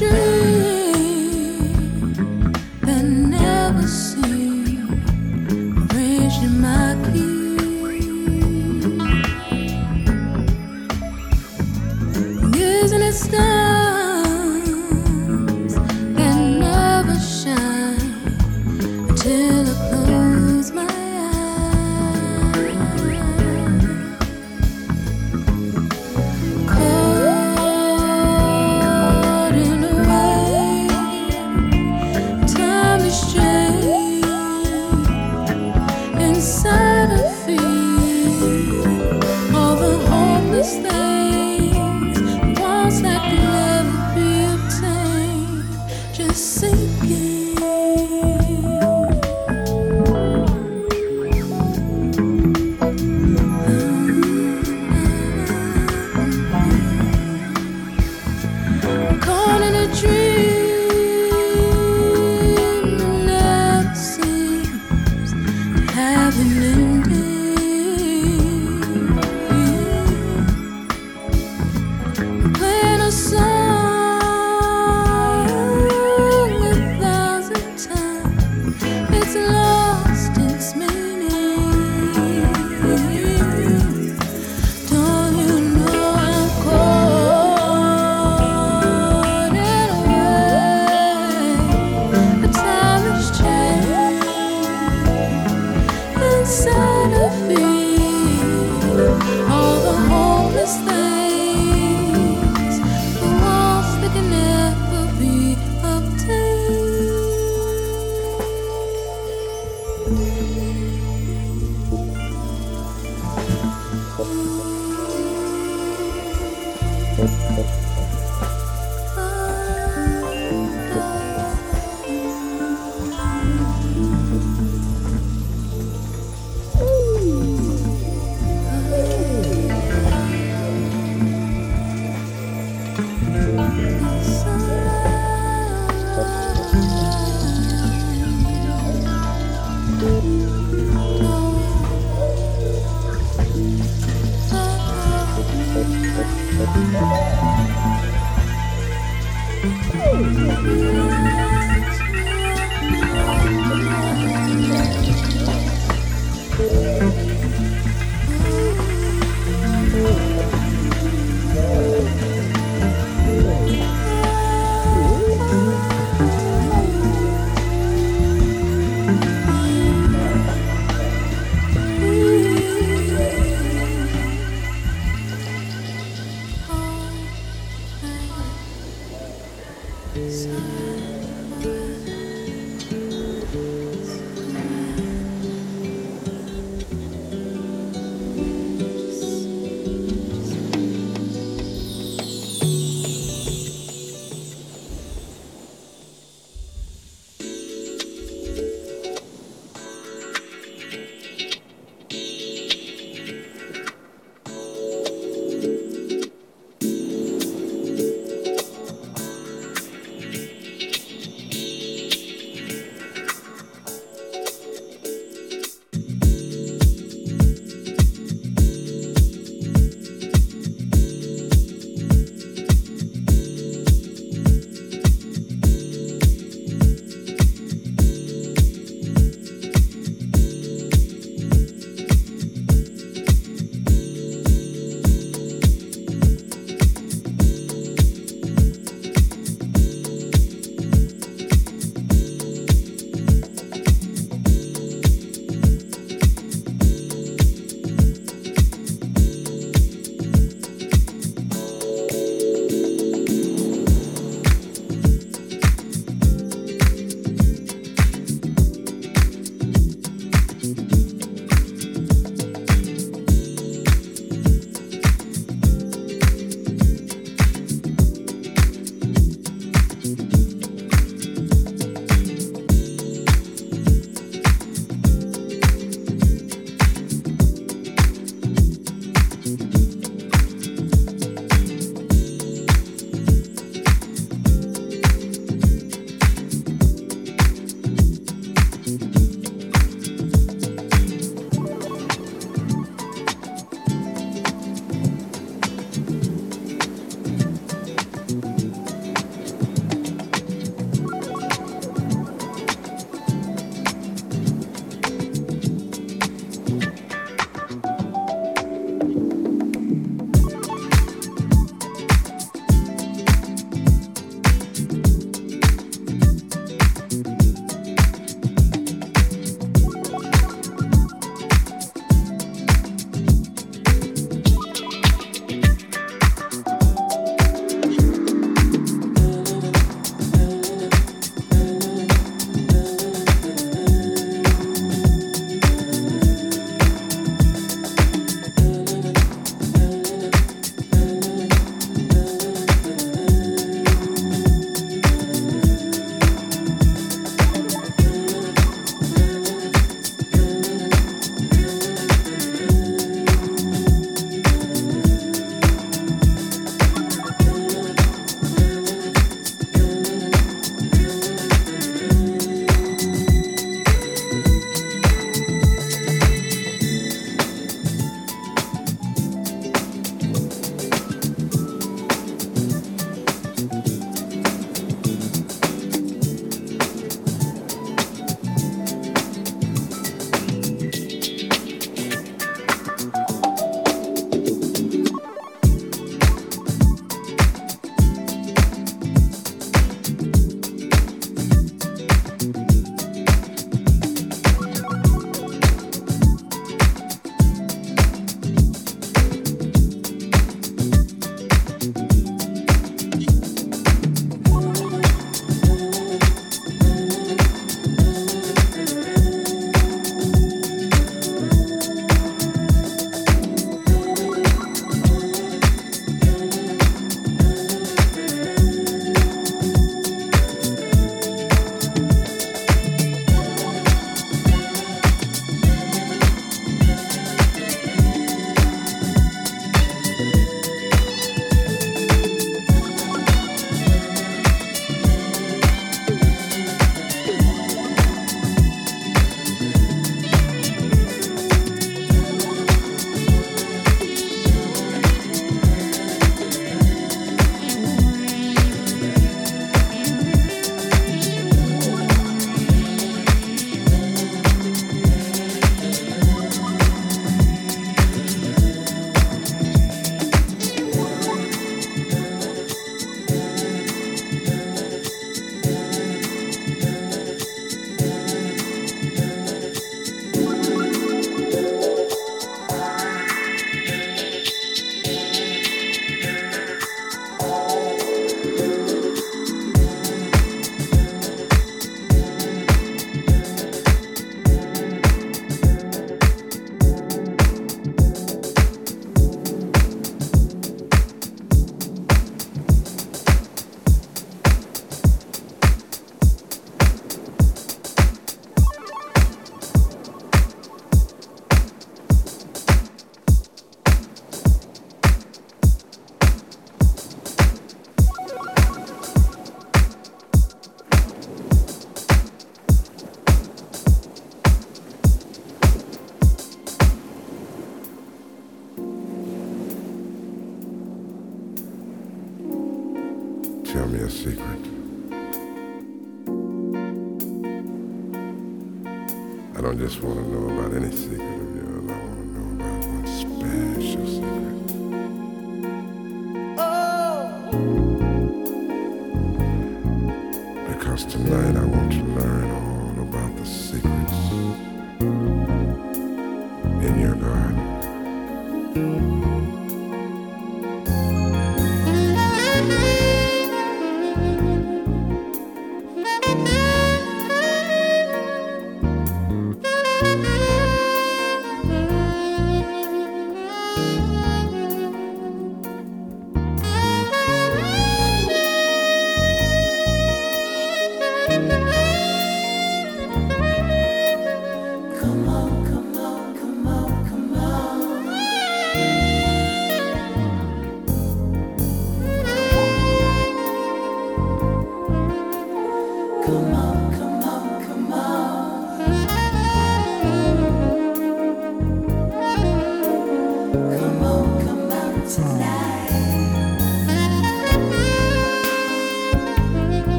you.